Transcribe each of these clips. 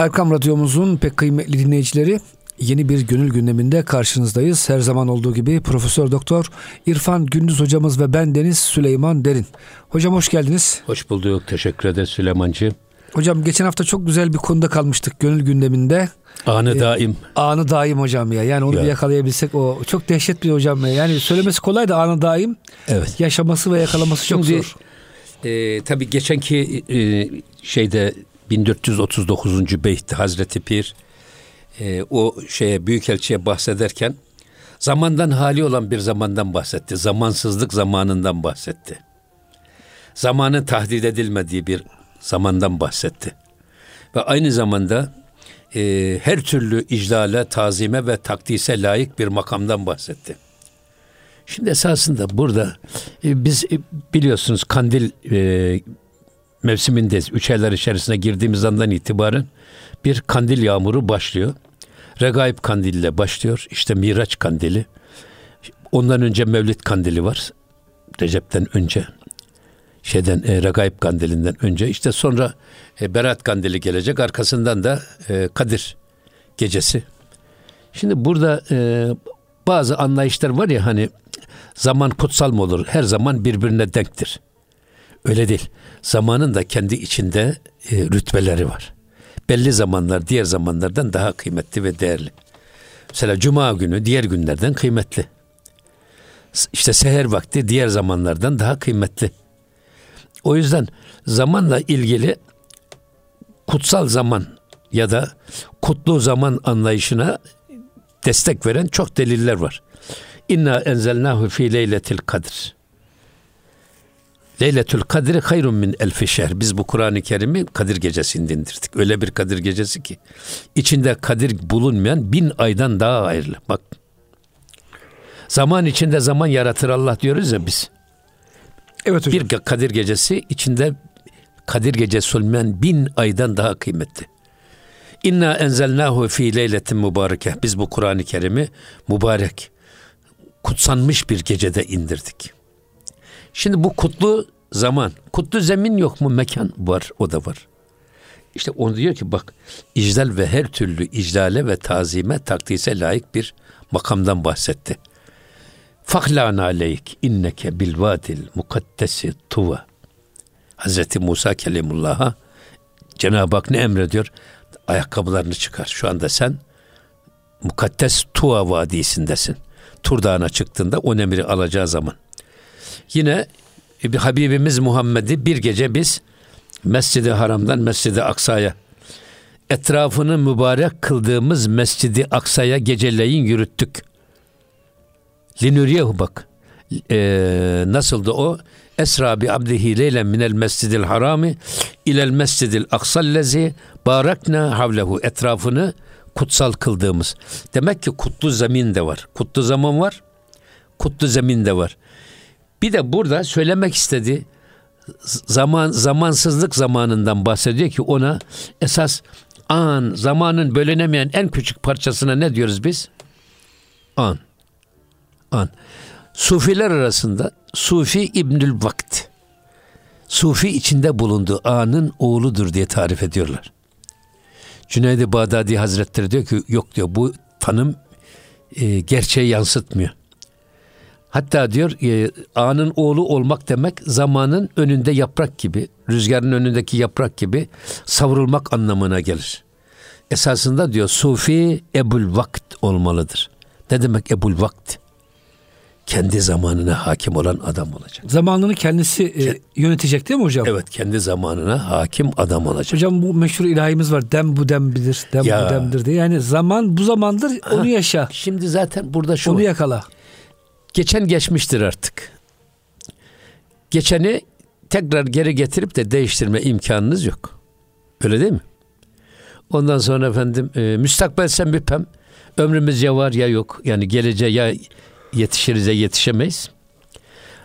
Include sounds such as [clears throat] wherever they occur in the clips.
Erkam Radyomuzun pek kıymetli dinleyicileri yeni bir gönül gündeminde karşınızdayız. Her zaman olduğu gibi Profesör Doktor İrfan Gündüz hocamız ve ben Deniz Süleyman Derin. Hocam hoş geldiniz. Hoş bulduk. Teşekkür ederim Süleymancı. Hocam geçen hafta çok güzel bir konuda kalmıştık gönül gündeminde. Anı ee, daim. Anı daim hocam ya. Yani onu ya. bir yakalayabilsek o çok dehşet bir hocam ya. Yani söylemesi kolay da anı daim. Evet. Yaşaması ve yakalaması Şimdi, çok zor. E, tabii geçenki e, şeyde 1439. beytti Hazreti Pir e, o şeye büyükelçiye bahsederken zamandan hali olan bir zamandan bahsetti. Zamansızlık zamanından bahsetti. Zamanın tahdid edilmediği bir zamandan bahsetti. Ve aynı zamanda e, her türlü iclale, tazime ve takdise layık bir makamdan bahsetti. Şimdi esasında burada e, biz e, biliyorsunuz kandil e, mevsimindeyiz. Üç aylar içerisine girdiğimiz andan itibaren bir kandil yağmuru başlıyor. Regaib kandiliyle başlıyor. İşte Miraç kandili. Ondan önce Mevlid kandili var. Recep'ten önce. Şeyden e, Regaib kandilinden önce. İşte sonra e, Berat kandili gelecek. Arkasından da e, Kadir gecesi. Şimdi burada e, bazı anlayışlar var ya hani zaman kutsal mı olur? Her zaman birbirine denktir. Öyle değil. Zamanın da kendi içinde e, rütbeleri var. Belli zamanlar diğer zamanlardan daha kıymetli ve değerli. Mesela cuma günü diğer günlerden kıymetli. İşte seher vakti diğer zamanlardan daha kıymetli. O yüzden zamanla ilgili kutsal zaman ya da kutlu zaman anlayışına destek veren çok deliller var. İnna enzelnahu fi leyletil kadr. Leyletül Kadir hayrun min elfi şehr. Biz bu Kur'an-ı Kerim'i Kadir Gecesi'nde indirdik. Öyle bir Kadir Gecesi ki içinde Kadir bulunmayan bin aydan daha hayırlı. Bak zaman içinde zaman yaratır Allah diyoruz ya biz. Evet hocam. Bir Kadir Gecesi içinde Kadir Gecesi olmayan bin aydan daha kıymetli. İnna enzelnahu fi leyletin mübareke. Biz bu Kur'an-ı Kerim'i mübarek, kutsanmış bir gecede indirdik. Şimdi bu kutlu zaman, kutlu zemin yok mu? Mekan var, o da var. İşte onu diyor ki bak icdal ve her türlü iclale ve tazime takdise layık bir makamdan bahsetti. Faklan aleyk inneke bil vadil mukaddesi tuva. Hazreti Musa Kelimullah'a Cenab-ı Hak ne emrediyor? Ayakkabılarını çıkar. Şu anda sen mukaddes Tuva vadisindesin. Tur Dağı'na çıktığında o emri alacağı zaman. Yine Habibimiz Muhammed'i bir gece biz Mescid-i Haram'dan Mescid-i Aksa'ya etrafını mübarek kıldığımız Mescid-i Aksa'ya geceleyin yürüttük. Linuriyehu bak. Ee, nasıldı o? Esra bi abdihi leylen minel mescidil harami ilel mescidil aksallezi barakna havlehu etrafını kutsal kıldığımız. Demek ki kutlu zemin de var. Kutlu zaman var. Kutlu zemin de var. Bir de burada söylemek istediği zaman zamansızlık zamanından bahsediyor ki ona esas an zamanın bölünemeyen en küçük parçasına ne diyoruz biz? An. An. Sufiler arasında Sufi İbnül Vakt. Sufi içinde bulunduğu anın oğludur diye tarif ediyorlar. Cüneyd-i Bağdadi Hazretleri diyor ki yok diyor bu tanım e, gerçeği yansıtmıyor. Hatta diyor e, anın oğlu olmak demek zamanın önünde yaprak gibi, rüzgarın önündeki yaprak gibi savrulmak anlamına gelir. Esasında diyor sufi ebul vakt olmalıdır. Ne demek ebul vakt? Kendi zamanına hakim olan adam olacak. Zamanını kendisi e, yönetecek değil mi hocam? Evet kendi zamanına hakim adam olacak. Hocam bu meşhur ilahimiz var. Dem bu dembidir, dem ya. bu demdir diye. Yani zaman bu zamandır onu yaşa. Şimdi zaten burada şu Onu yakala. Geçen geçmiştir artık. Geçeni tekrar geri getirip de değiştirme imkanınız yok. Öyle değil mi? Ondan sonra efendim e, müstakbel sen müphem. Ömrümüz ya var ya yok. Yani geleceğe ya yetişiriz ya yetişemeyiz.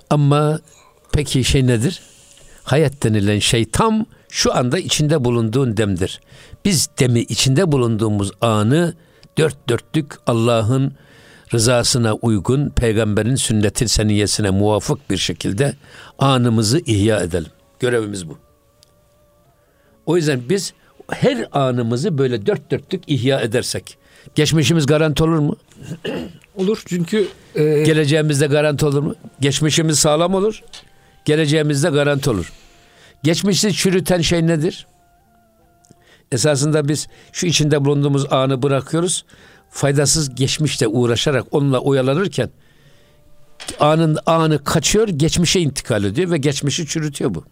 Ama peki şey nedir? Hayat denilen şey tam şu anda içinde bulunduğun demdir. Biz demi içinde bulunduğumuz anı dört dörtlük Allah'ın rızasına uygun peygamberin sünnetin seniyesine muvafık bir şekilde anımızı ihya edelim. Görevimiz bu. O yüzden biz her anımızı böyle dört dörtlük ihya edersek geçmişimiz garanti olur mu? [clears throat] olur çünkü e... geleceğimizde garanti olur mu? Geçmişimiz sağlam olur. Geleceğimizde garanti olur. Geçmişi çürüten şey nedir? Esasında biz şu içinde bulunduğumuz anı bırakıyoruz. Faydasız geçmişte uğraşarak onunla oyalanırken anın anı kaçıyor, geçmişe intikal ediyor ve geçmişi çürütüyor bu.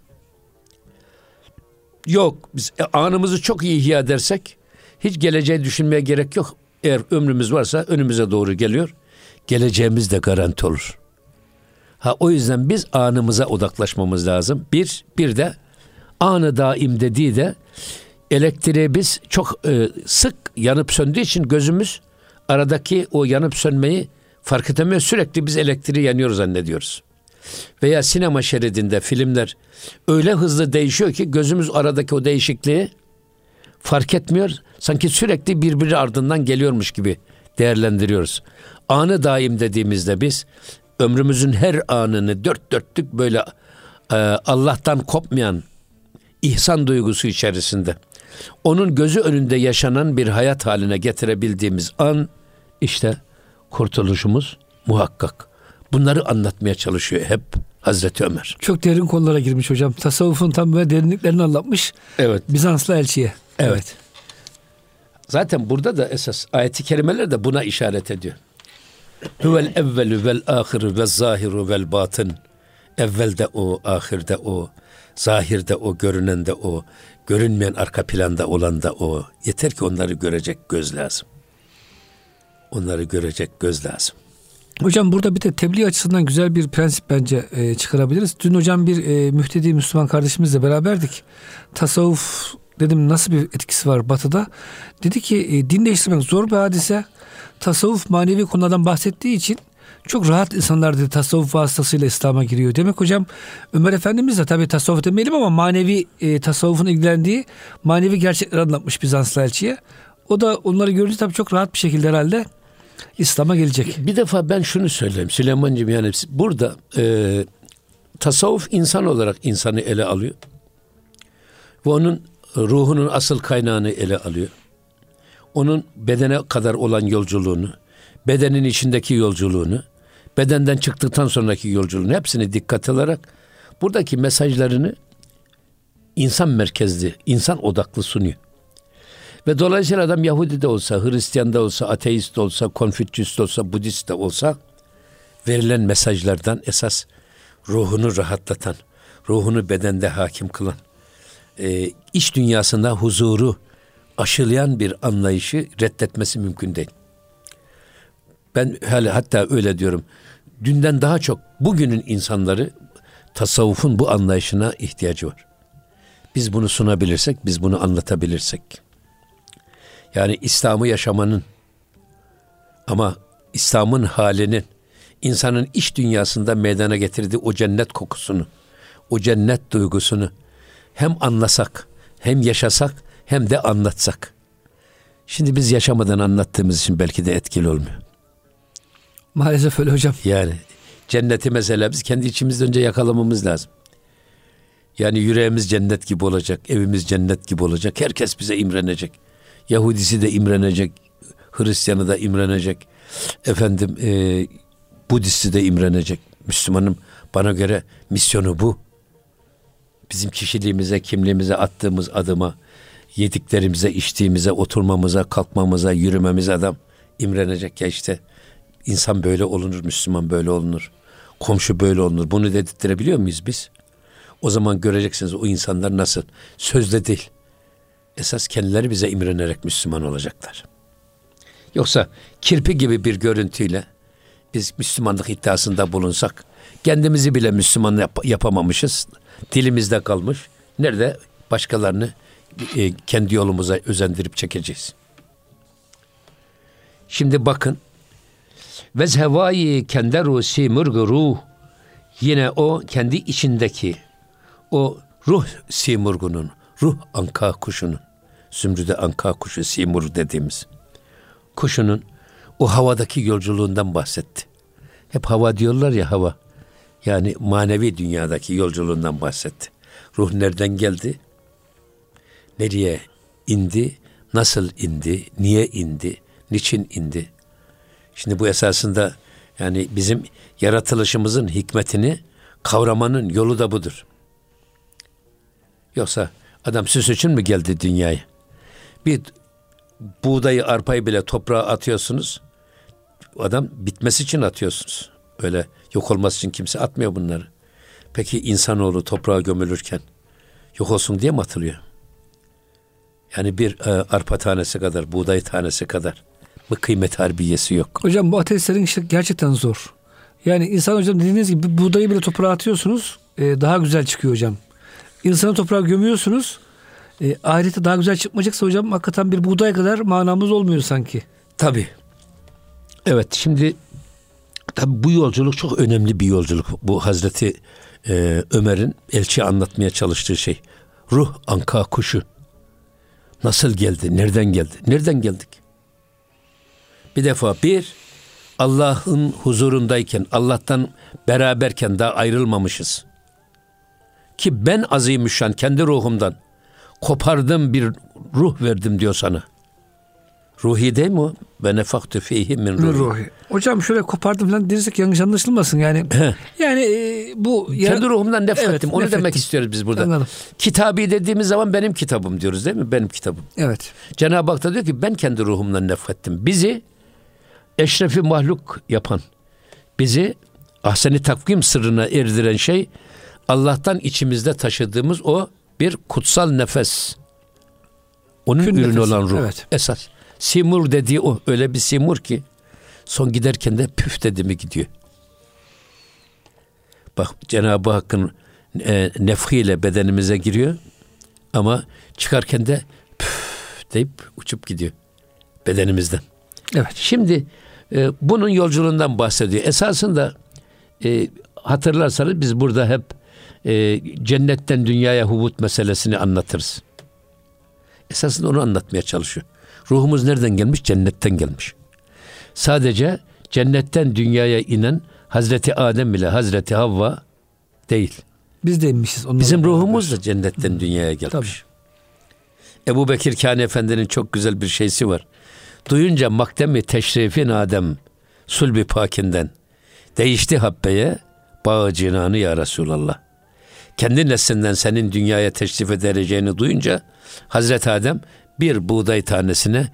Yok, biz e, anımızı çok iyi ihya edersek hiç geleceği düşünmeye gerek yok. Eğer ömrümüz varsa önümüze doğru geliyor. Geleceğimiz de garanti olur. Ha o yüzden biz anımıza odaklaşmamız lazım. Bir, bir de anı daim dediği de elektriği biz çok e, sık yanıp söndüğü için gözümüz aradaki o yanıp sönmeyi fark edemiyor. Sürekli biz elektriği yanıyor zannediyoruz. Veya sinema şeridinde filmler öyle hızlı değişiyor ki gözümüz aradaki o değişikliği fark etmiyor. Sanki sürekli birbiri ardından geliyormuş gibi değerlendiriyoruz. Anı daim dediğimizde biz ömrümüzün her anını dört dörtlük böyle e, Allah'tan kopmayan ihsan duygusu içerisinde onun gözü önünde yaşanan bir hayat haline getirebildiğimiz an işte kurtuluşumuz muhakkak. Bunları anlatmaya çalışıyor hep Hazreti Ömer. Çok derin konulara girmiş hocam. Tasavvufun tam böyle derinliklerini anlatmış. Evet. Bizanslı elçiye. Evet. evet. Zaten burada da esas ayeti kerimeler de buna işaret ediyor. Huvel evvelü vel ahiru vel zahiru vel batın. Evvelde o, ahirde o, zahirde o, görünende o, görünmeyen arka planda olan da o. Yeter ki onları görecek göz lazım. Onları görecek göz lazım. Hocam burada bir de tebliğ açısından güzel bir prensip bence e, çıkarabiliriz. Dün hocam bir e, mühtedi Müslüman kardeşimizle beraberdik. Tasavvuf dedim nasıl bir etkisi var batıda? Dedi ki e, din değiştirmek zor bir hadise. Tasavvuf manevi konulardan bahsettiği için çok rahat insanlar dedi tasavvuf vasıtasıyla İslam'a giriyor. Demek hocam Ömer Efendimiz de tabii tasavvuf demeyelim ama manevi e, tasavvufun ilgilendiği manevi gerçekleri anlatmış Bizanslı elçiye. O da onları görünce tabii çok rahat bir şekilde herhalde İslam'a gelecek. Bir defa ben şunu söyleyeyim Süleyman'cığım yani burada e, tasavvuf insan olarak insanı ele alıyor. Ve onun ruhunun asıl kaynağını ele alıyor. Onun bedene kadar olan yolculuğunu, bedenin içindeki yolculuğunu, bedenden çıktıktan sonraki yolculuğunu hepsini dikkat alarak buradaki mesajlarını insan merkezli, insan odaklı sunuyor. Ve dolayısıyla adam Yahudi de olsa, Hristiyan da olsa, ateist de olsa, Konfüçyüs de olsa, Budist de olsa verilen mesajlardan esas ruhunu rahatlatan, ruhunu bedende hakim kılan, e, iç dünyasında huzuru aşılayan bir anlayışı reddetmesi mümkün değil. Ben hala hatta öyle diyorum. Dünden daha çok bugünün insanları tasavvufun bu anlayışına ihtiyacı var. Biz bunu sunabilirsek, biz bunu anlatabilirsek. Yani İslam'ı yaşamanın ama İslam'ın halinin insanın iç dünyasında meydana getirdiği o cennet kokusunu, o cennet duygusunu hem anlasak, hem yaşasak, hem de anlatsak. Şimdi biz yaşamadan anlattığımız için belki de etkili olmuyor. Maalesef öyle hocam. Yani cenneti mesela biz kendi içimizde önce yakalamamız lazım. Yani yüreğimiz cennet gibi olacak, evimiz cennet gibi olacak. Herkes bize imrenecek. Yahudisi de imrenecek, Hristiyanı da imrenecek. Efendim e, Budisti de imrenecek. Müslümanım bana göre misyonu bu. Bizim kişiliğimize, kimliğimize attığımız adıma, yediklerimize, içtiğimize, oturmamıza, kalkmamıza, yürümemize adam imrenecek ya işte insan böyle olunur, Müslüman böyle olunur. Komşu böyle olunur. Bunu dedirttirebiliyor muyuz biz? O zaman göreceksiniz o insanlar nasıl. Sözde değil. Esas kendileri bize imrenerek Müslüman olacaklar. Yoksa kirpi gibi bir görüntüyle biz Müslümanlık iddiasında bulunsak kendimizi bile Müslüman yap- yapamamışız. Dilimizde kalmış. Nerede başkalarını e, kendi yolumuza özendirip çekeceğiz. Şimdi bakın ve zhevayi kenderu simurgu ruh yine o kendi içindeki o ruh simurgunun ruh anka kuşunun zümrüde anka kuşu simur dediğimiz kuşunun o havadaki yolculuğundan bahsetti. Hep hava diyorlar ya hava. Yani manevi dünyadaki yolculuğundan bahsetti. Ruh nereden geldi? Nereye indi, nasıl indi, niye indi, niçin indi. Şimdi bu esasında yani bizim yaratılışımızın hikmetini kavramanın yolu da budur. Yoksa adam süs için mi geldi dünyaya? Bir buğdayı, arpayı bile toprağa atıyorsunuz. Adam bitmesi için atıyorsunuz. Öyle yok olması için kimse atmıyor bunları. Peki insanoğlu toprağa gömülürken yok olsun diye mi atılıyor? Yani bir e, arpa tanesi kadar, buğday tanesi kadar mı kıymet harbiyesi yok? Hocam bu ateistlerin işi gerçekten zor. Yani insan hocam dediğiniz gibi buğdayı bile toprağa atıyorsunuz e, daha güzel çıkıyor hocam. İnsanı toprağa gömüyorsunuz e, ahirete daha güzel çıkmayacaksa hocam hakikaten bir buğday kadar manamız olmuyor sanki. Tabi. Evet şimdi tabi bu yolculuk çok önemli bir yolculuk. Bu Hazreti e, Ömer'in elçi anlatmaya çalıştığı şey. Ruh anka kuşu. Nasıl geldi? Nereden geldi? Nereden geldik? Bir defa bir Allah'ın huzurundayken, Allah'tan beraberken daha ayrılmamışız. Ki ben azimüşşan kendi ruhumdan kopardım bir ruh verdim diyor sana. Ruhi değil mi o? Ve nefaktu fihi min ruhi. ruhi. Hocam şöyle kopardım falan dersek yanlış anlaşılmasın yani. yani e, bu kendi ruhumdan nefrettim. Evet, Onu nefrettim. demek istiyoruz biz burada. Anladım. Kitabi dediğimiz zaman benim kitabım diyoruz değil mi? Benim kitabım. Evet. Cenab-ı Hak da diyor ki ben kendi ruhumdan nefrettim. Bizi eşrefi mahluk yapan, bizi ahseni takvim sırrına erdiren şey Allah'tan içimizde taşıdığımız o bir kutsal nefes. Onun Kün ürünü nefes. olan ruh. Evet. Esas. Simur dediği o. Öyle bir simur ki son giderken de püf dedi mi gidiyor. Bak Cenab-ı Hakk'ın e, nefhiyle bedenimize giriyor ama çıkarken de püf deyip uçup gidiyor bedenimizden. Evet. Şimdi e, bunun yolculuğundan bahsediyor. Esasında e, hatırlarsanız biz burada hep e, cennetten dünyaya hubut meselesini anlatırız. Esasında onu anlatmaya çalışıyor. Ruhumuz nereden gelmiş? Cennetten gelmiş. Sadece cennetten dünyaya inen Hazreti Adem ile Hazreti Havva değil. Biz de inmişiz. Bizim ruhumuz da cennetten dünyaya gelmiş. Tabii. Ebu Bekir Kani Efendi'nin çok güzel bir şeysi var. Duyunca makdemi teşrifin Adem sulbi pakinden değişti habbeye bağı cinanı ya Resulallah kendi neslinden senin dünyaya teşrif edeceğini duyunca Hazreti Adem bir buğday tanesine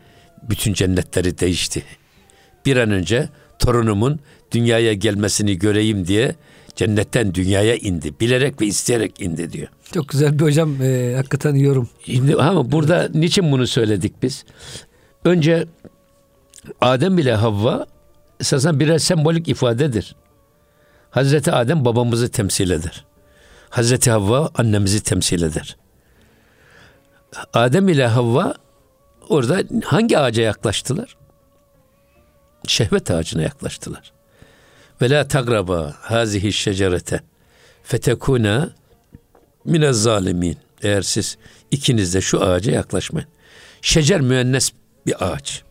bütün cennetleri değişti. Bir an önce torunumun dünyaya gelmesini göreyim diye cennetten dünyaya indi. Bilerek ve isteyerek indi diyor. Çok güzel bir hocam e, hakikaten yorum. Şimdi ama burada evet. niçin bunu söyledik biz? Önce Adem ile Havva esasen birer sembolik ifadedir. Hazreti Adem babamızı temsil eder. Hazreti Havva annemizi temsil eder. Adem ile Havva orada hangi ağaca yaklaştılar? Şehvet ağacına yaklaştılar. Ve la tagraba hazihi şecerete fetekuna mine zalimin. Eğer siz ikiniz de şu ağaca yaklaşmayın. Şecer müennes bir ağaç.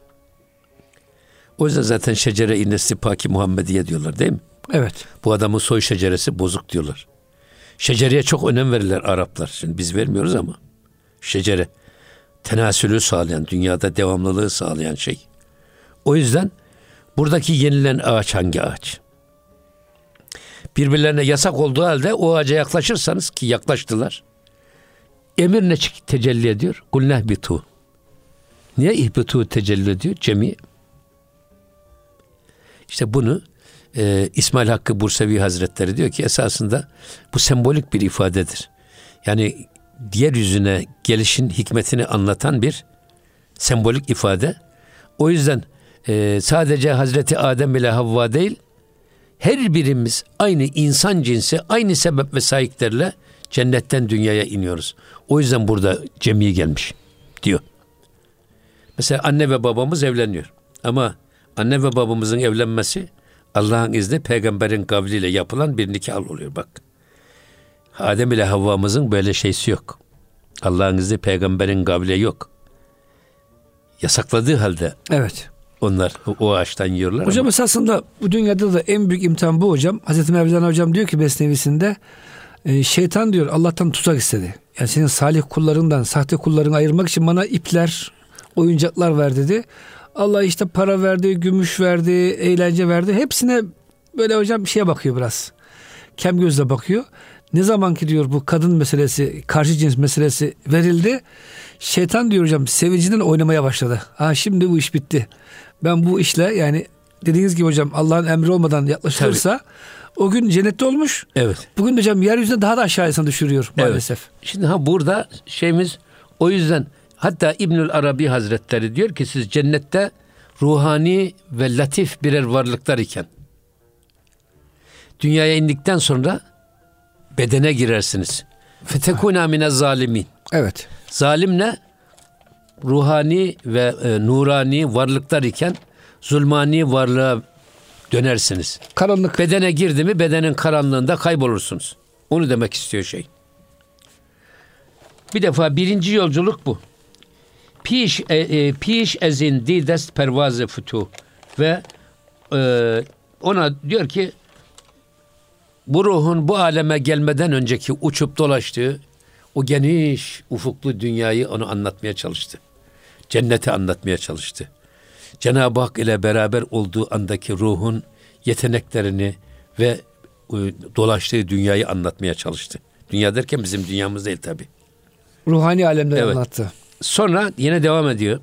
O yüzden zaten şecere innesi paki Muhammediye diyorlar değil mi? Evet. Bu adamın soy şeceresi bozuk diyorlar. Şecereye çok önem verirler Araplar. Şimdi biz vermiyoruz ama. Şecere. Tenasülü sağlayan, dünyada devamlılığı sağlayan şey. O yüzden buradaki yenilen ağaç hangi ağaç? Birbirlerine yasak olduğu halde o ağaca yaklaşırsanız ki yaklaştılar. Emir ne tecelli ediyor? Kulneh bitu. Niye ihbitu tecelli ediyor? Cemi. İşte bunu e, İsmail Hakkı Bursevi Hazretleri diyor ki esasında bu sembolik bir ifadedir. Yani diğer yüzüne gelişin hikmetini anlatan bir sembolik ifade. O yüzden e, sadece Hazreti Adem ile Havva değil, her birimiz aynı insan cinsi, aynı sebep ve sahiplerle cennetten dünyaya iniyoruz. O yüzden burada cemi gelmiş diyor. Mesela anne ve babamız evleniyor. Ama anne ve babamızın evlenmesi Allah'ın izni peygamberin kavliyle yapılan bir nikah oluyor bak. Adem ile Havva'mızın böyle şeysi yok. Allah'ın izni peygamberin kavli yok. Yasakladığı halde Evet. Onlar o ağaçtan yiyorlar. Hocam ama. esasında bu dünyada da en büyük imtihan bu hocam. Hazreti Mevlana hocam diyor ki Besnevisinde E, şeytan diyor Allah'tan tuzak istedi. Yani senin salih kullarından sahte kullarını ayırmak için bana ipler, oyuncaklar ver dedi. Allah işte para verdi, gümüş verdi, eğlence verdi. Hepsine böyle hocam bir şeye bakıyor biraz. Kem gözle bakıyor. Ne zaman ki diyor bu kadın meselesi, karşı cins meselesi verildi. Şeytan diyor hocam sevincinden oynamaya başladı. Ha şimdi bu iş bitti. Ben bu işle yani dediğiniz gibi hocam Allah'ın emri olmadan yaklaşılırsa Tabii. o gün cennette olmuş. Evet. Bugün hocam yeryüzüne daha da aşağısına düşürüyor maalesef. Evet. Şimdi ha burada şeyimiz o yüzden hatta İbnül Arabi Hazretleri diyor ki siz cennette ruhani ve latif birer varlıklar iken dünyaya indikten sonra bedene girersiniz. Fetekuna mine zalimin. Evet. Zalim ne? Ruhani ve e, nurani varlıklar iken zulmani varlığa dönersiniz. Karanlık. Bedene girdi mi bedenin karanlığında kaybolursunuz. Onu demek istiyor şey. Bir defa birinci yolculuk bu. Piş e, e, piş ezin didest pervazı futu ve e, ona diyor ki bu ruhun bu aleme gelmeden önceki uçup dolaştığı o geniş ufuklu dünyayı onu anlatmaya çalıştı. Cenneti anlatmaya çalıştı. Cenab-ı Hak ile beraber olduğu andaki ruhun yeteneklerini ve e, dolaştığı dünyayı anlatmaya çalıştı. Dünya derken bizim dünyamız değil tabi. Ruhani alemde evet. anlattı. Sonra yine devam ediyor.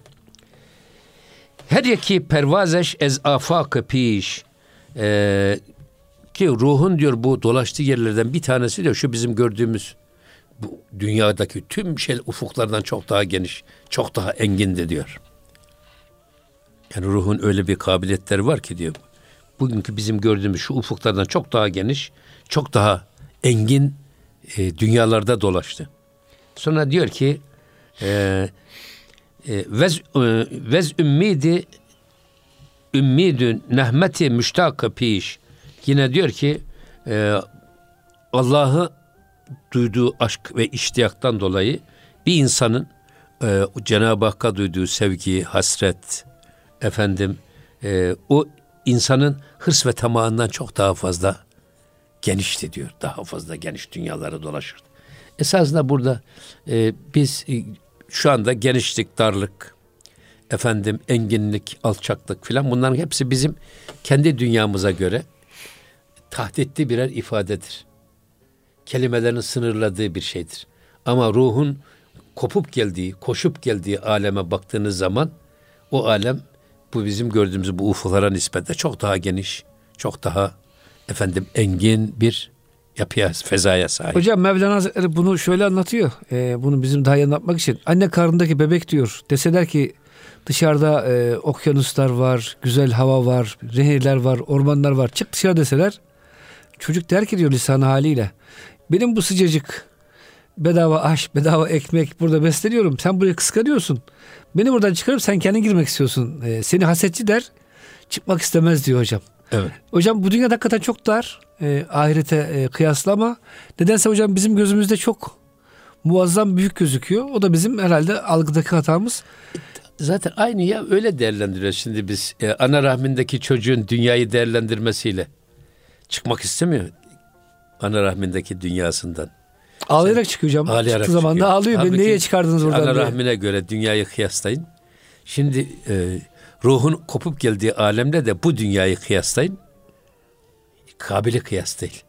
Her yeki pervazeş ez afakı piş. Ee, ki ruhun diyor bu dolaştığı yerlerden bir tanesi diyor şu bizim gördüğümüz bu dünyadaki tüm şey ufuklardan çok daha geniş, çok daha engindi diyor. Yani ruhun öyle bir kabiliyetleri var ki diyor. Bugünkü bizim gördüğümüz şu ufuklardan çok daha geniş, çok daha engin e, dünyalarda dolaştı. Sonra diyor ki vez, e, vez ümmidi ümmidü nehmeti müştakı piş. Yine diyor ki e, Allah'ı duyduğu aşk ve iştiyaktan dolayı bir insanın e, Cenab-ı Hakk'a duyduğu sevgi, hasret, efendim e, o insanın hırs ve tamahından çok daha fazla genişti diyor. Daha fazla geniş dünyalara dolaşır. Esasında burada e, biz e, şu anda genişlik, darlık, efendim enginlik, alçaklık filan bunların hepsi bizim kendi dünyamıza göre tahditli birer ifadedir. Kelimelerin sınırladığı bir şeydir. Ama ruhun kopup geldiği, koşup geldiği aleme baktığınız zaman o alem bu bizim gördüğümüz bu ufuklara nispetle çok daha geniş, çok daha efendim engin bir yapıya, fezaya sahip. Hocam Mevlana bunu şöyle anlatıyor. Ee, bunu bizim daha iyi anlatmak için. Anne karnındaki bebek diyor. Deseler ki dışarıda e, okyanuslar var, güzel hava var, nehirler var, ormanlar var. Çık dışarı deseler. Çocuk der ki diyor lisan haliyle. Benim bu sıcacık bedava aş, bedava ekmek burada besleniyorum. Sen buraya kıskanıyorsun. Beni buradan çıkarıp sen kendin girmek istiyorsun. Ee, seni hasetçi der. Çıkmak istemez diyor hocam. Evet. Hocam bu dünya hakikaten çok dar. E, ahirete e, kıyasla ama nedense hocam bizim gözümüzde çok muazzam büyük gözüküyor. O da bizim herhalde algıdaki hatamız. Zaten aynı ya öyle değerlendiriyoruz şimdi biz. E, ana rahmindeki çocuğun dünyayı değerlendirmesiyle çıkmak istemiyor. Ana rahmindeki dünyasından. Ağlayarak çıkıyor hocam. Ağlayarak Çıktığı zaman da ağlıyor. Beni neye çıkardınız buradan Ana rahmine diye. göre dünyayı kıyaslayın. Şimdi e, ruhun kopup geldiği alemde de bu dünyayı kıyaslayın. Kabili kıyas değil.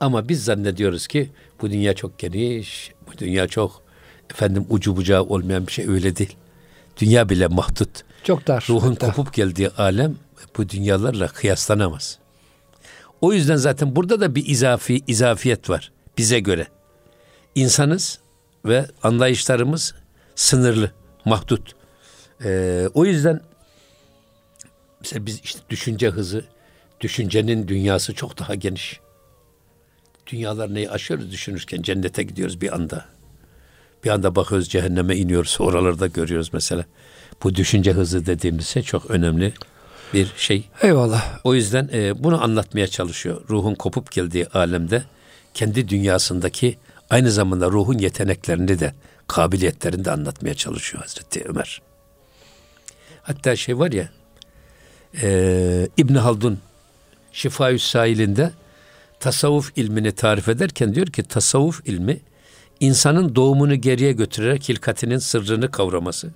Ama biz zannediyoruz ki bu dünya çok geniş, bu dünya çok efendim ucu bucağı olmayan bir şey öyle değil. Dünya bile mahdut. Çok dar. Ruhun hatta. kopup geldiği alem bu dünyalarla kıyaslanamaz. O yüzden zaten burada da bir izafi izafiyet var bize göre. İnsanız ve anlayışlarımız sınırlı, mahdut. Ee, o yüzden mesela biz işte düşünce hızı, düşüncenin dünyası çok daha geniş. Dünyalar neyi aşıyoruz düşünürken cennete gidiyoruz bir anda. Bir anda bakıyoruz cehenneme iniyoruz. [laughs] Oralarda görüyoruz mesela. Bu düşünce hızı dediğimiz şey çok önemli bir şey. Eyvallah. O yüzden e, bunu anlatmaya çalışıyor. Ruhun kopup geldiği alemde kendi dünyasındaki aynı zamanda ruhun yeteneklerini de kabiliyetlerini de anlatmaya çalışıyor Hazreti Ömer. Hatta şey var ya e, İbn Haldun Şifayü Sailinde tasavvuf ilmini tarif ederken diyor ki tasavvuf ilmi insanın doğumunu geriye götürerek hilkatinin sırrını kavraması,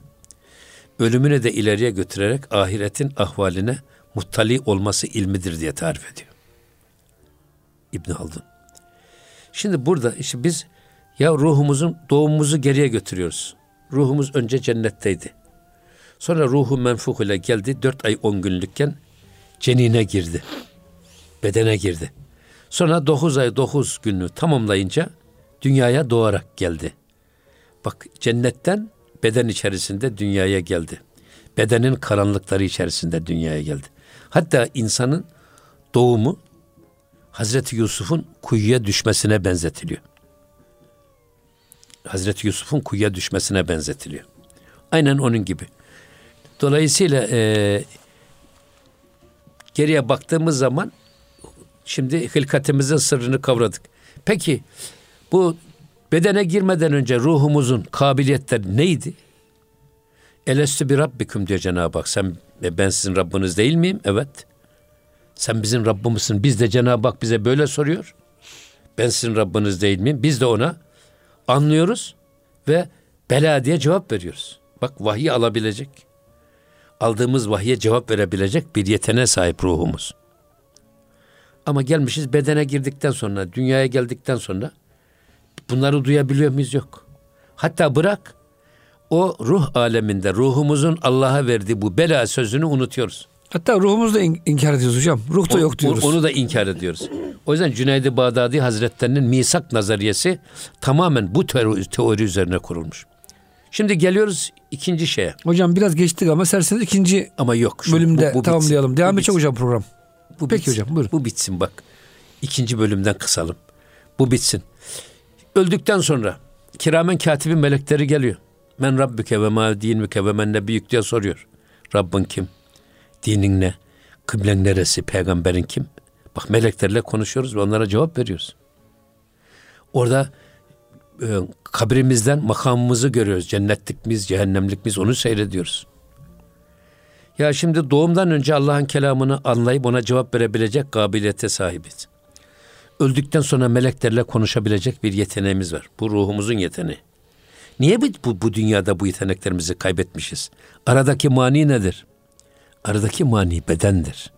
ölümünü de ileriye götürerek ahiretin ahvaline muttali olması ilmidir diye tarif ediyor. İbn Haldun. Şimdi burada işte biz ya ruhumuzun doğumumuzu geriye götürüyoruz. Ruhumuz önce cennetteydi. Sonra ruhu menfuh ile geldi. Dört ay on günlükken cenine girdi. Bedene girdi. Sonra dokuz ay dokuz günü tamamlayınca dünyaya doğarak geldi. Bak cennetten beden içerisinde dünyaya geldi. Bedenin karanlıkları içerisinde dünyaya geldi. Hatta insanın doğumu Hazreti Yusuf'un kuyuya düşmesine benzetiliyor. Hazreti Yusuf'un kuyuya düşmesine benzetiliyor. Aynen onun gibi. Dolayısıyla e, geriye baktığımız zaman şimdi hilkatimizin sırrını kavradık. Peki bu bedene girmeden önce ruhumuzun kabiliyetleri neydi? Elestü bir Rabbiküm diyor Cenab-ı Hak. Sen ben sizin Rabbiniz değil miyim? Evet. Sen bizim Rabbimizsin. Biz de Cenab-ı Hak bize böyle soruyor. Ben sizin Rabbiniz değil miyim? Biz de ona anlıyoruz ve bela diye cevap veriyoruz. Bak vahiy alabilecek. Aldığımız vahiye cevap verebilecek bir yetene sahip ruhumuz. Ama gelmişiz bedene girdikten sonra, dünyaya geldikten sonra bunları duyabiliyor muyuz? Yok. Hatta bırak o ruh aleminde ruhumuzun Allah'a verdiği bu bela sözünü unutuyoruz. Hatta ruhumuzu da in- inkar ediyoruz hocam. Ruh da yok diyoruz. Onu da inkar ediyoruz. O yüzden Cüneyd-i Bağdadi Hazretlerinin misak nazariyesi tamamen bu teori, teori üzerine kurulmuş. Şimdi geliyoruz ikinci şeye. Hocam biraz geçtik ama isterseniz ikinci Ama yok. şu- bölümde bu- bu tamamlayalım. bitsin. Devam edecek hocam program. Bu Peki bitsin. hocam, buyurun. Bu bitsin bak. İkinci bölümden kısalım. Bu bitsin. Öldükten sonra kiramen katibin melekleri geliyor. Men rabbüke ve ma dinüke ve men nebiyük diye soruyor. Rabbin kim? Dinin ne? Kıblen neresi? Peygamberin kim? Bak meleklerle konuşuyoruz ve onlara cevap veriyoruz. Orada e, kabrimizden makamımızı görüyoruz. Cennetlik miyiz, cehennemlik miyiz onu seyrediyoruz. Ya şimdi doğumdan önce Allah'ın kelamını anlayıp ona cevap verebilecek kabiliyete sahibiz. Öldükten sonra meleklerle konuşabilecek bir yeteneğimiz var. Bu ruhumuzun yeteneği. Niye bu, bu, dünyada bu yeteneklerimizi kaybetmişiz? Aradaki mani nedir? Aradaki mani bedendir.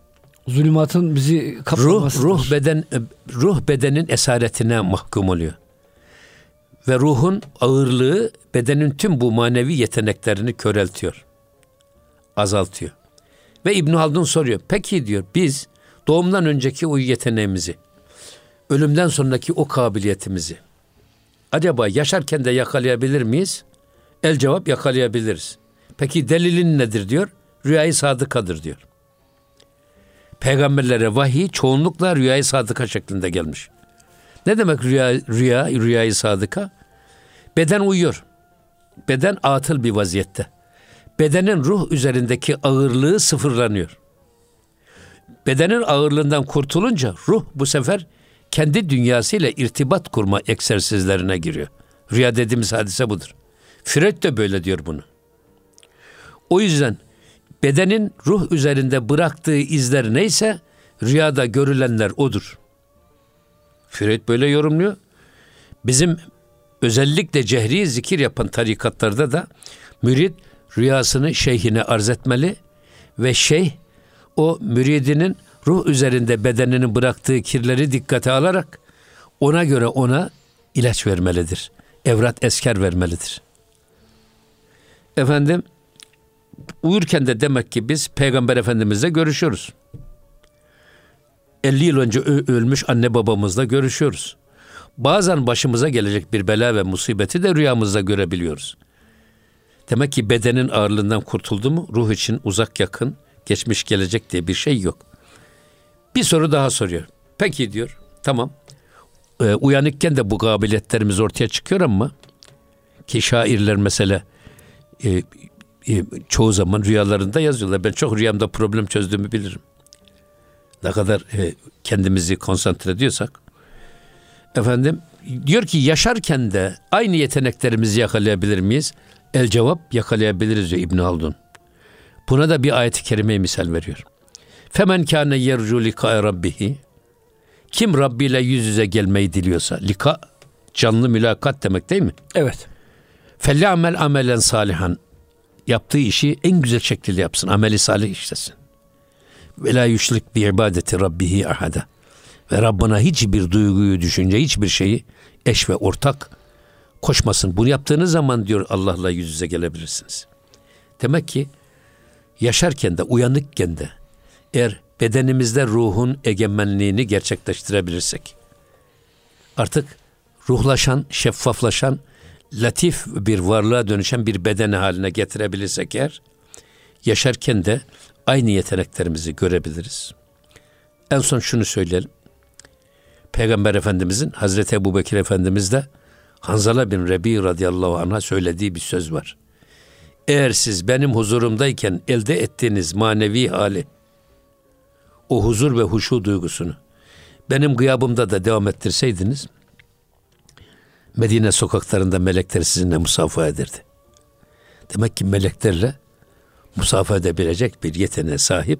Zulümatın bizi Ruh, kaplamasıdır. ruh beden e, ruh bedenin esaretine mahkum oluyor. Ve ruhun ağırlığı bedenin tüm bu manevi yeteneklerini köreltiyor. Azaltıyor. Ve İbn Haldun soruyor. Peki diyor biz doğumdan önceki o yeteneğimizi, ölümden sonraki o kabiliyetimizi acaba yaşarken de yakalayabilir miyiz? El cevap yakalayabiliriz. Peki delilin nedir diyor? Rüyayı sadıkadır diyor. Peygamberlere vahiy çoğunlukla rüyayı sadıka şeklinde gelmiş. Ne demek rüya, rüya rüyayı sadıka? Beden uyuyor. Beden atıl bir vaziyette. Bedenin ruh üzerindeki ağırlığı sıfırlanıyor. Bedenin ağırlığından kurtulunca ruh bu sefer kendi dünyasıyla irtibat kurma egzersizlerine giriyor. Rüya dediğimiz hadise budur. Freud de böyle diyor bunu. O yüzden bedenin ruh üzerinde bıraktığı izler neyse rüyada görülenler odur. Freud böyle yorumluyor. Bizim özellikle cehri zikir yapan tarikatlarda da mürid rüyasını şeyhine arz etmeli ve şeyh o müridinin ruh üzerinde bedeninin bıraktığı kirleri dikkate alarak ona göre ona ilaç vermelidir. Evrat esker vermelidir. Efendim uyurken de demek ki biz Peygamber Efendimizle görüşüyoruz. 50 yıl önce ölmüş anne babamızla görüşüyoruz. Bazen başımıza gelecek bir bela ve musibeti de rüyamızda görebiliyoruz. Demek ki bedenin ağırlığından kurtuldu mu ruh için uzak yakın, geçmiş gelecek diye bir şey yok. Bir soru daha soruyor. Peki diyor, tamam. Ee, uyanıkken de bu kabiliyetlerimiz ortaya çıkıyor ama ki şairler mesela e, e, çoğu zaman rüyalarında yazıyorlar. Ben çok rüyamda problem çözdüğümü bilirim. Ne kadar e, kendimizi konsantre ediyorsak. Efendim diyor ki yaşarken de aynı yeteneklerimizi yakalayabilir miyiz? El cevap yakalayabiliriz diyor İbn Haldun. Buna da bir ayet-i kerime misal veriyor. Femen kâne yercu likâe rabbihi Kim Rabbi ile yüz yüze gelmeyi diliyorsa, lika canlı mülakat demek değil mi? Evet. Felli amel amelen salihan. Yaptığı işi en güzel şekilde yapsın. Ameli salih işlesin. Ve la yüşrik bi ibadeti rabbihi ahada. Ve Rabbına hiçbir duyguyu, düşünce, hiçbir şeyi eş ve ortak koşmasın. Bunu yaptığınız zaman diyor Allah'la yüz yüze gelebilirsiniz. Demek ki yaşarken de uyanıkken de eğer bedenimizde ruhun egemenliğini gerçekleştirebilirsek artık ruhlaşan, şeffaflaşan, latif bir varlığa dönüşen bir beden haline getirebilirsek eğer yaşarken de aynı yeteneklerimizi görebiliriz. En son şunu söyleyelim. Peygamber Efendimizin Hazreti Ebu Bekir Efendimiz de Hanzala bin Rebi radıyallahu anh'a söylediği bir söz var. Eğer siz benim huzurumdayken elde ettiğiniz manevi hali, o huzur ve huşu duygusunu benim gıyabımda da devam ettirseydiniz, Medine sokaklarında melekler sizinle musafaha ederdi. Demek ki meleklerle musafaha edebilecek bir yeteneğe sahip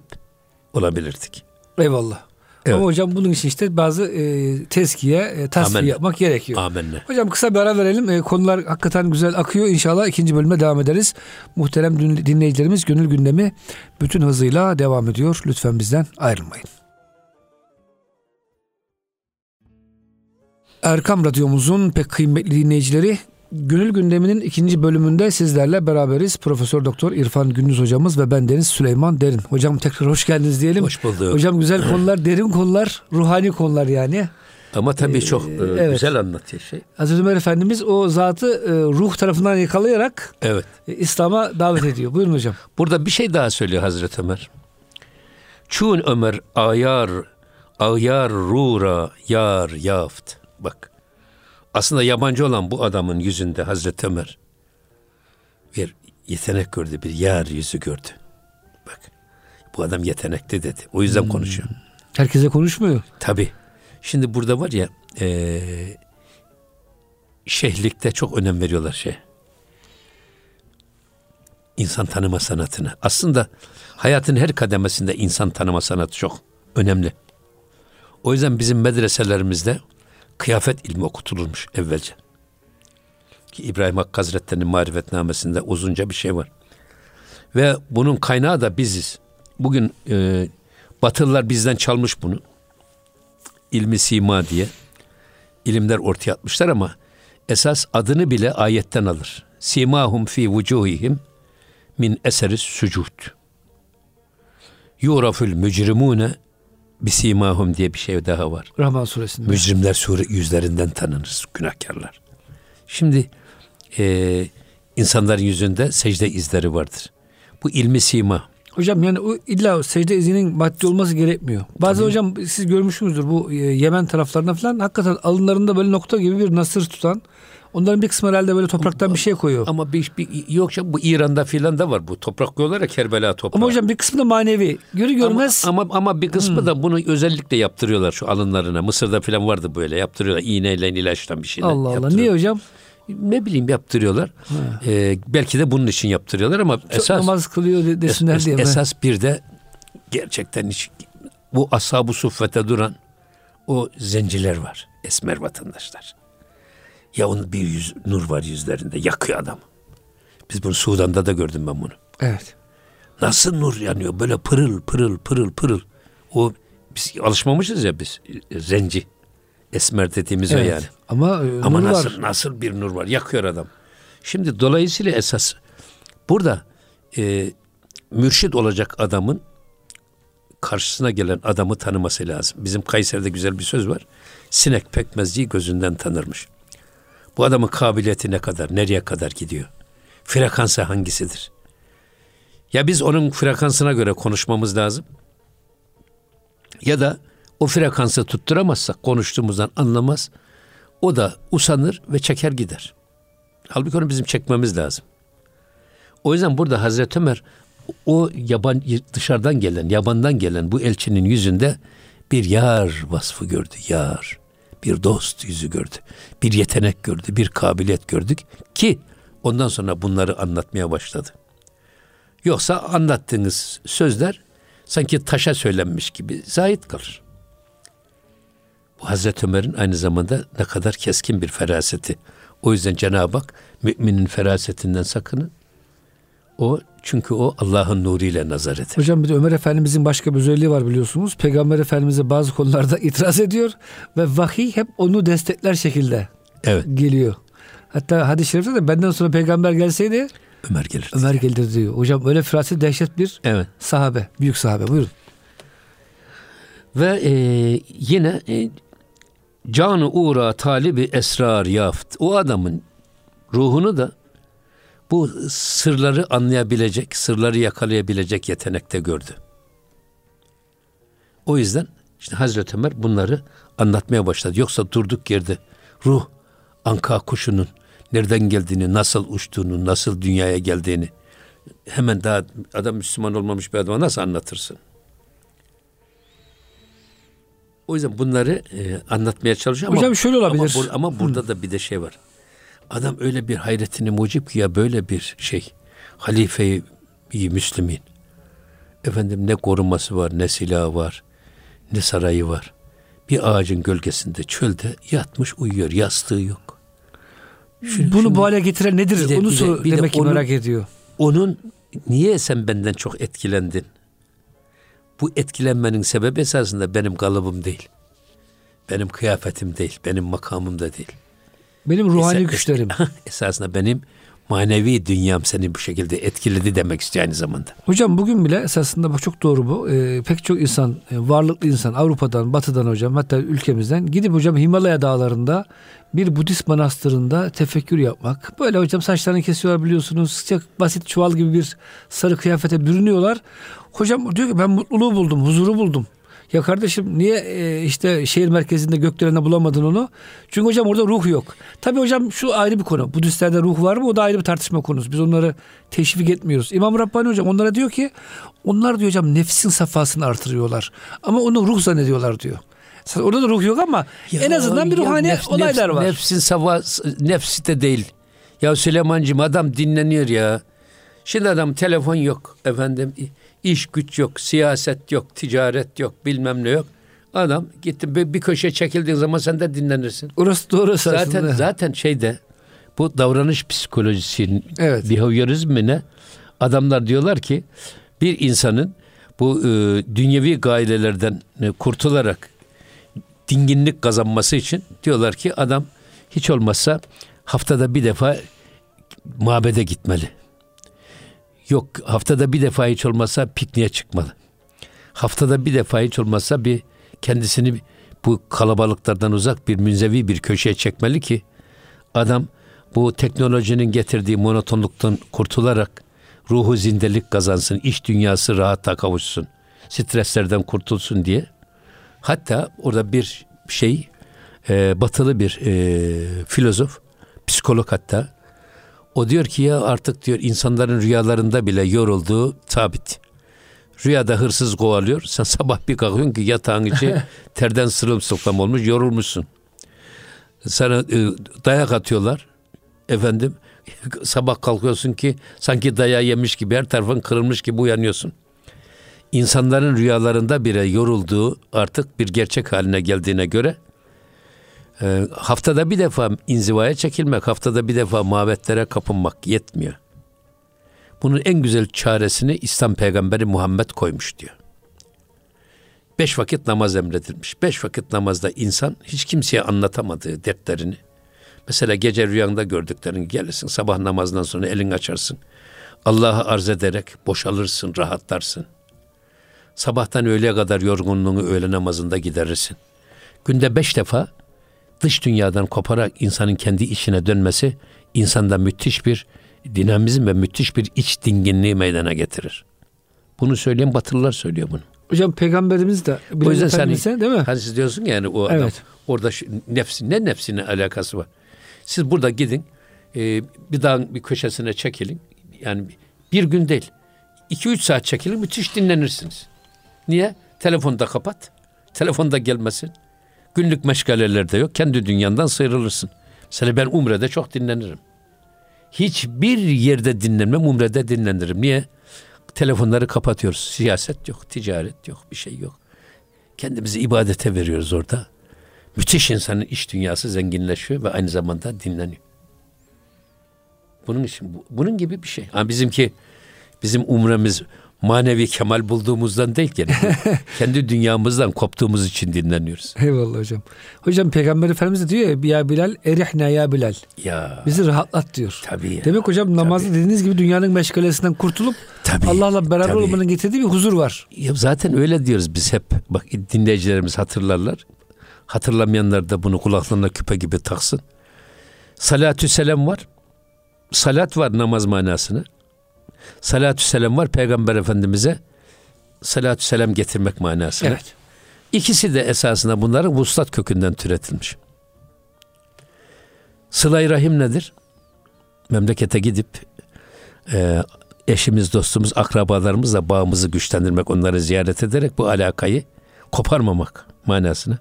olabilirdik. Eyvallah. Evet. Ama hocam bunun için işte bazı e, tezkiye, e, tasfiye Amen. yapmak gerekiyor. Amenna. Hocam kısa bir ara verelim. E, konular hakikaten güzel akıyor. İnşallah ikinci bölüme devam ederiz. Muhterem dinleyicilerimiz gönül gündemi bütün hızıyla devam ediyor. Lütfen bizden ayrılmayın. Erkam Radyomuzun pek kıymetli dinleyicileri Gönül gündeminin ikinci bölümünde sizlerle beraberiz. Profesör Doktor İrfan Gündüz hocamız ve ben Deniz Süleyman Derin. Hocam tekrar hoş geldiniz diyelim. Hoş bulduk. Hocam güzel konular, derin konular, ruhani konular yani. Ama tabii ee, çok e, evet. güzel anlatıyor şey. Hazreti Ömer Efendimiz o zatı e, ruh tarafından yakalayarak evet. e, İslam'a davet ediyor. Buyurun hocam. Burada bir şey daha söylüyor Hazreti Ömer. Çun Ömer ayar ayar rura yar yaft. Bak aslında yabancı olan bu adamın yüzünde Hazreti Ömer bir yetenek gördü, bir yer yüzü gördü. Bak bu adam yetenekli dedi. O yüzden hmm. konuşuyor. Herkese konuşmuyor. Tabi. Şimdi burada var ya e, şehlikte çok önem veriyorlar şey. İnsan tanıma sanatına. Aslında hayatın her kademesinde insan tanıma sanatı çok önemli. O yüzden bizim medreselerimizde kıyafet ilmi okutulurmuş evvelce. Ki İbrahim Hakkı Hazretleri'nin marifetnamesinde uzunca bir şey var. Ve bunun kaynağı da biziz. Bugün e, Batılılar bizden çalmış bunu. İlmi sima diye. ilimler ortaya atmışlar ama esas adını bile ayetten alır. Simahum fi vucuhihim min eseri sucud. Yuraful mücrimune Bisimahum diye bir şey daha var. Rahman suresinde. Mücrimler sure yüzlerinden tanınır, günahkarlar. Şimdi e, insanların yüzünde secde izleri vardır. Bu ilmi sima. Hocam yani o illa secde izinin maddi olması gerekmiyor. Bazı Tabii. hocam siz görmüşsünüzdür bu e, Yemen taraflarında falan hakikaten alınlarında böyle nokta gibi bir nasır tutan Onların bir kısmı herhalde böyle topraktan ama, bir şey koyuyor. Ama bir, bir yok ya bu İran'da filan da var bu. Toprak koyuyorlar ya Kerbela toprağı. Ama hocam bir kısmı da manevi. Görü görmez. Ama ama, ama bir kısmı hmm. da bunu özellikle yaptırıyorlar şu alınlarına. Mısır'da filan vardı böyle yaptırıyorlar. İğneyle ilaçtan bir şeyler. Allah Allah. Niye hocam? ne bileyim yaptırıyorlar. Ee, belki de bunun için yaptırıyorlar ama Çok esas namaz kılıyor desinler es, diye. Esas bir de gerçekten hiç, bu ashab-ı suffete duran o zenciler var. Esmer vatandaşlar. Ya onun bir yüz, nur var yüzlerinde. Yakıyor adam. Biz bunu Sudan'da da gördüm ben bunu. Evet. Nasıl nur yanıyor? Böyle pırıl pırıl pırıl pırıl. O biz alışmamışız ya biz zenci. Esmer dediğimiz evet. o yani. Ama e, Ama nasıl var. nasıl bir nur var? Yakıyor adam. Şimdi dolayısıyla esas burada e, mürşit olacak adamın karşısına gelen adamı tanıması lazım. Bizim Kayseri'de güzel bir söz var. Sinek pekmezciyi gözünden tanırmış. Bu adamın kabiliyeti ne kadar, nereye kadar gidiyor? Frekansı hangisidir? Ya biz onun frekansına göre konuşmamız lazım. Ya da o frekansı tutturamazsak konuştuğumuzdan anlamaz. O da usanır ve çeker gider. Halbuki onu bizim çekmemiz lazım. O yüzden burada Hazreti Ömer o yaban dışarıdan gelen, yabandan gelen bu elçinin yüzünde bir yar vasfı gördü. Yar bir dost yüzü gördü. Bir yetenek gördü, bir kabiliyet gördük ki ondan sonra bunları anlatmaya başladı. Yoksa anlattığınız sözler sanki taşa söylenmiş gibi zahit kalır. Bu Hazreti Ömer'in aynı zamanda ne kadar keskin bir feraseti. O yüzden Cenab-ı Hak müminin ferasetinden sakının. O çünkü o Allah'ın nuruyla nazar eder. Hocam bir de Ömer Efendimizin başka bir özelliği var biliyorsunuz. Peygamber Efendimiz'e bazı konularda [laughs] itiraz ediyor ve vahiy hep onu destekler şekilde evet. geliyor. Hatta hadis-i şerifte de benden sonra peygamber gelseydi Ömer gelir. Ömer gelir diyor. Hocam öyle firaset dehşet bir evet. sahabe. Büyük sahabe. Buyurun. Ve e, yine e, canı uğra talibi esrar yaft. O adamın ruhunu da bu sırları anlayabilecek, sırları yakalayabilecek yetenekte gördü. O yüzden işte Hazreti Ömer bunları anlatmaya başladı. Yoksa durduk yerde ruh anka kuşunun nereden geldiğini, nasıl uçtuğunu, nasıl dünyaya geldiğini hemen daha adam Müslüman olmamış bir adama nasıl anlatırsın? O yüzden bunları e, anlatmaya çalışıyorum. Hocam ama, şöyle olabilir. Ama, ama burada da bir de şey var. Adam öyle bir hayretini mucip ki ya böyle bir şey. Halife-i Müslümin. Efendim ne koruması var, ne silahı var, ne sarayı var. Bir ağacın gölgesinde çölde yatmış uyuyor. Yastığı yok. Şu, Bunu şimdi, bu hale getiren nedir? De, Onu bir de, demek de ki merak ediyor. Onun niye sen benden çok etkilendin? Bu etkilenmenin sebebi esasında benim kalıbım değil. Benim kıyafetim değil, benim makamım da değil. Benim ruhani Esa, güçlerim. [laughs] Esasında benim manevi dünyam seni bu şekilde etkiledi demek istiyor aynı zamanda. Hocam bugün bile esasında bu çok doğru bu. Ee, pek çok insan, e, varlıklı insan Avrupa'dan, Batı'dan hocam hatta ülkemizden gidip hocam Himalaya dağlarında bir Budist manastırında tefekkür yapmak. Böyle hocam saçlarını kesiyorlar biliyorsunuz. Sıcak basit çuval gibi bir sarı kıyafete bürünüyorlar. Hocam diyor ki ben mutluluğu buldum, huzuru buldum. Ya kardeşim niye e, işte şehir merkezinde gökdelende bulamadın onu? Çünkü hocam orada ruh yok. Tabi hocam şu ayrı bir konu. Budistlerde ruh var mı? O da ayrı bir tartışma konusu. Biz onları teşvik etmiyoruz. İmam Rabbani hocam onlara diyor ki onlar diyor hocam nefsin safhasını artırıyorlar. Ama onu ruh zannediyorlar diyor. Orada da ruh yok ama ya, en azından bir ruhani nef, olaylar nef, var. Nefsin safhası, nefsi de değil. Ya Süleyman'cığım adam dinleniyor ya. Şimdi adam telefon yok efendim İş güç yok, siyaset yok, ticaret yok, bilmem ne yok. Adam gitti bir, bir köşe çekildiğin zaman sen de dinlenirsin. Orası doğru zaten aslında. zaten şeyde bu davranış psikolojisi evet. behaviorizmine adamlar diyorlar ki bir insanın bu e, dünyevi gailelerden e, kurtularak dinginlik kazanması için diyorlar ki adam hiç olmazsa haftada bir defa mabede gitmeli. Yok haftada bir defa hiç olmazsa pikniğe çıkmalı. Haftada bir defa hiç olmazsa bir kendisini bu kalabalıklardan uzak bir münzevi bir köşeye çekmeli ki adam bu teknolojinin getirdiği monotonluktan kurtularak ruhu zindelik kazansın, iş dünyası rahata kavuşsun, streslerden kurtulsun diye. Hatta orada bir şey, e, batılı bir e, filozof, psikolog hatta o diyor ki ya artık diyor insanların rüyalarında bile yorulduğu sabit. Rüyada hırsız kovalıyor. Sen sabah bir kalkıyorsun ki yatağın içi [laughs] terden sırılsıklam olmuş, yorulmuşsun. Sana e, dayak atıyorlar. Efendim [laughs] sabah kalkıyorsun ki sanki dayağı yemiş gibi her tarafın kırılmış gibi uyanıyorsun. İnsanların rüyalarında bile yorulduğu artık bir gerçek haline geldiğine göre e, haftada bir defa inzivaya çekilmek, haftada bir defa mabetlere kapınmak yetmiyor. Bunun en güzel çaresini İslam peygamberi Muhammed koymuş diyor. Beş vakit namaz emredilmiş. Beş vakit namazda insan hiç kimseye anlatamadığı dertlerini, mesela gece rüyanda gördüklerini gelirsin, sabah namazından sonra elin açarsın. Allah'a arz ederek boşalırsın, rahatlarsın. Sabahtan öğleye kadar yorgunluğunu öğle namazında giderirsin. Günde beş defa dış dünyadan koparak insanın kendi işine dönmesi insanda müthiş bir dinamizm ve müthiş bir iç dinginliği meydana getirir. Bunu söyleyen Batılılar söylüyor bunu. Hocam peygamberimiz de o yüzden sen değil mi? Hani siz diyorsun yani o adam evet. orada şu, nefsi ne nefsine alakası var? Siz burada gidin e, bir dağın bir köşesine çekilin. Yani bir gün değil. 2-3 saat çekilin müthiş dinlenirsiniz. Niye? Telefonda kapat. Telefonda gelmesin. Günlük meşgaleler de yok. Kendi dünyandan sıyrılırsın. Mesela ben Umre'de çok dinlenirim. Hiçbir yerde dinlenmem, Umre'de dinlenirim. Niye? Telefonları kapatıyoruz. Siyaset yok, ticaret yok, bir şey yok. Kendimizi ibadete veriyoruz orada. Müthiş insanın iş dünyası zenginleşiyor ve aynı zamanda dinleniyor. Bunun için bu- bunun gibi bir şey. Ha bizimki bizim umremiz manevi kemal bulduğumuzdan değil gene. [laughs] Kendi dünyamızdan koptuğumuz için dinleniyoruz. Eyvallah hocam. Hocam Peygamber Efendimiz de diyor ya, ya Bilal erihne ya Bilal. Ya Bizi rahatlat diyor. tabii ya. Demek hocam namazda dediğiniz gibi dünyanın meşgalesinden kurtulup Tabii, Allah'la beraber tabii. olmanın getirdiği bir huzur var. Ya zaten öyle diyoruz biz hep. Bak dinleyicilerimiz hatırlarlar. Hatırlamayanlar da bunu kulaklarına küpe gibi taksın. Salatü selam var. Salat var namaz manasını. Salatü selam var Peygamber Efendimiz'e salatü selam getirmek manasını. Evet. İkisi de esasında bunların vuslat kökünden türetilmiş. Sıla-i Rahim nedir? Memlekete gidip e, eşimiz, dostumuz, akrabalarımızla bağımızı güçlendirmek, onları ziyaret ederek bu alakayı koparmamak manasını.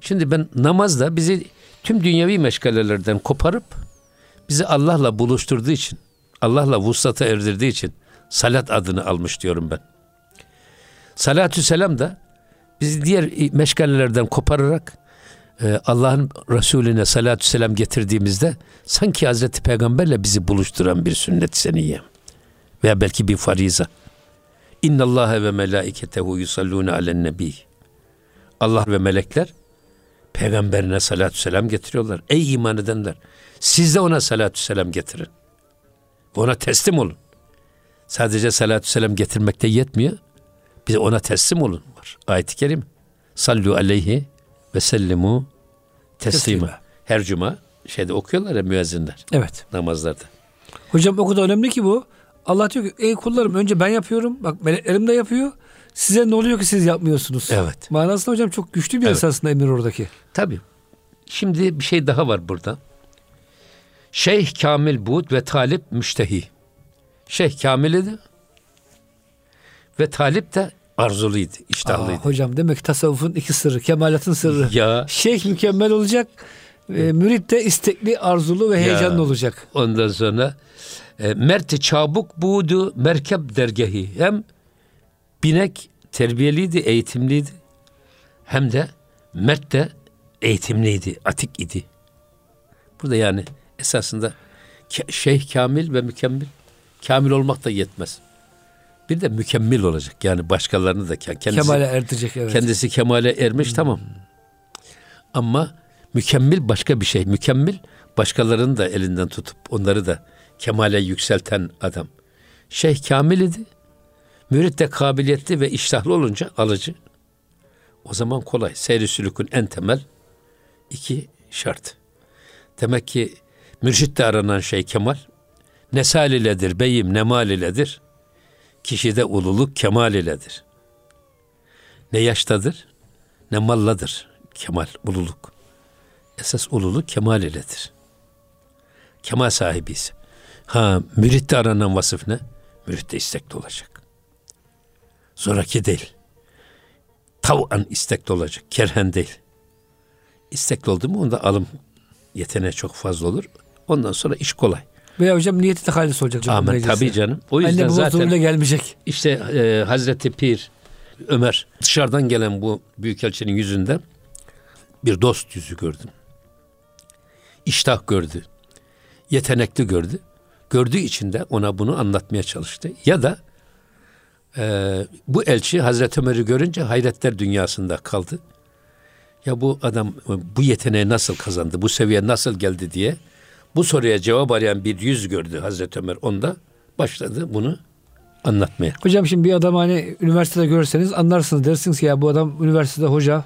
Şimdi ben namazda bizi tüm dünyevi meşgalelerden koparıp bizi Allah'la buluşturduğu için, Allah'la vuslata erdirdiği için salat adını almış diyorum ben. Salatü selam da bizi diğer meşgalelerden kopararak e, Allah'ın Resulüne salatü selam getirdiğimizde sanki Hazreti Peygamberle bizi buluşturan bir sünnet seniyye veya belki bir fariza. İnna Allah ve melaiketehu yusallune alen nebi. Allah ve melekler peygamberine salatü selam getiriyorlar. Ey iman edenler siz de ona salatü selam getirin. Ona teslim olun. Sadece salatü selam getirmekte yetmiyor. Bir de ona teslim olun var. Ayet-i kerim. Sallu aleyhi ve sellimu teslima. Teslima. Her cuma şeyde okuyorlar ya müezzinler Evet. namazlarda. Hocam o kadar önemli ki bu. Allah diyor ki ey kullarım önce ben yapıyorum. Bak meleklerim de yapıyor. Size ne oluyor ki siz yapmıyorsunuz? Evet. Manasında hocam çok güçlü bir Evet. esasında emir oradaki. Tabii. Şimdi bir şey daha var burada. Şeyh Kamil Bud ve Talip Müştehi. Şeyh Kamil'iydi ve Talip de arzuluydu, Aa, iştahlıydı. hocam demek ki tasavvufun iki sırrı, kemalatın sırrı. ya Şeyh mükemmel olacak. E, mürit de istekli, arzulu ve heyecanlı olacak. ondan sonra e, Merti Çabuk Budu Merkep Dergehi. Hem binek terbiyeliydi, eğitimliydi. Hem de Mert de eğitimliydi, atik idi. Burada yani esasında şeyh kamil ve mükemmel. Kamil olmak da yetmez. Bir de mükemmel olacak. Yani başkalarını da ke- kendisi, Kemale erdirecek evet. kendisi kemale ermiş tamam. Ama mükemmel başka bir şey. Mükemmel başkalarını da elinden tutup onları da kemale yükselten adam. Şeyh kamil idi. Mürit de kabiliyetli ve iştahlı olunca alıcı. O zaman kolay. Seyri sülükün en temel iki şart. Demek ki mürşitte aranan şey kemal. Nesal iledir, beyim nemal iledir. Kişide ululuk kemal iledir. Ne yaştadır, ne malladır kemal, ululuk. Esas ululuk kemal iledir. Kemal sahibiyiz. Ha müritte aranan vasıf ne? Müritte istekli olacak. Zoraki değil. Tav'an istekli olacak. Kerhen değil. İstekli oldu mu onda alım yeteneği çok fazla olur. Ondan sonra iş kolay. Veya hocam niyeti de halis olacak. meclise. Tabii canım. O yüzden Anne zaten gelmeyecek. işte e, Hazreti Pir Ömer dışarıdan gelen bu büyükelçinin yüzünde bir dost yüzü gördüm. İştah gördü. Yetenekli gördü. Gördüğü için de ona bunu anlatmaya çalıştı. Ya da e, bu elçi Hazreti Ömer'i görünce hayretler dünyasında kaldı. Ya bu adam bu yeteneği nasıl kazandı, bu seviye nasıl geldi diye bu soruya cevap arayan bir yüz gördü Hazreti Ömer. Onda başladı bunu anlatmaya. Hocam şimdi bir adam hani üniversitede görürseniz anlarsınız. Dersiniz ki ya bu adam üniversitede hoca.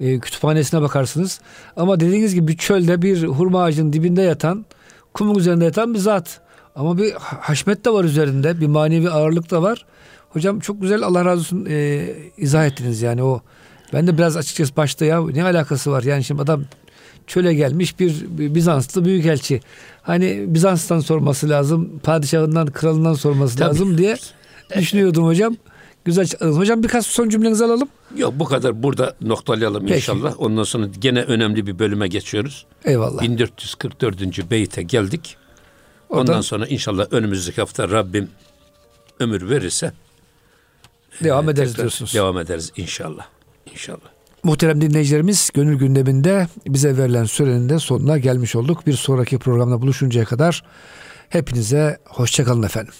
e, kütüphanesine bakarsınız. Ama dediğiniz gibi bir çölde bir hurma ağacının dibinde yatan, kumun üzerinde yatan bir zat. Ama bir ha- haşmet de var üzerinde. Bir manevi ağırlık da var. Hocam çok güzel Allah razı olsun e, izah ettiniz yani o. Ben de biraz açıkçası başta ya ne alakası var? Yani şimdi adam çöle gelmiş bir, Bizanslı büyükelçi. Hani Bizans'tan sorması lazım, padişahından, kralından sorması Tabii. lazım diye düşünüyordum hocam. Güzel. Hocam birkaç son cümlenizi alalım. Yok bu kadar burada noktalayalım Peki. inşallah. Ondan sonra gene önemli bir bölüme geçiyoruz. Eyvallah. 1444. beyte geldik. Ondan Oradan sonra inşallah önümüzdeki hafta Rabbim ömür verirse devam ederiz tekrar diyorsunuz. Devam ederiz inşallah. İnşallah. Muhterem dinleyicilerimiz gönül gündeminde bize verilen sürenin de sonuna gelmiş olduk. Bir sonraki programda buluşuncaya kadar hepinize hoşçakalın efendim.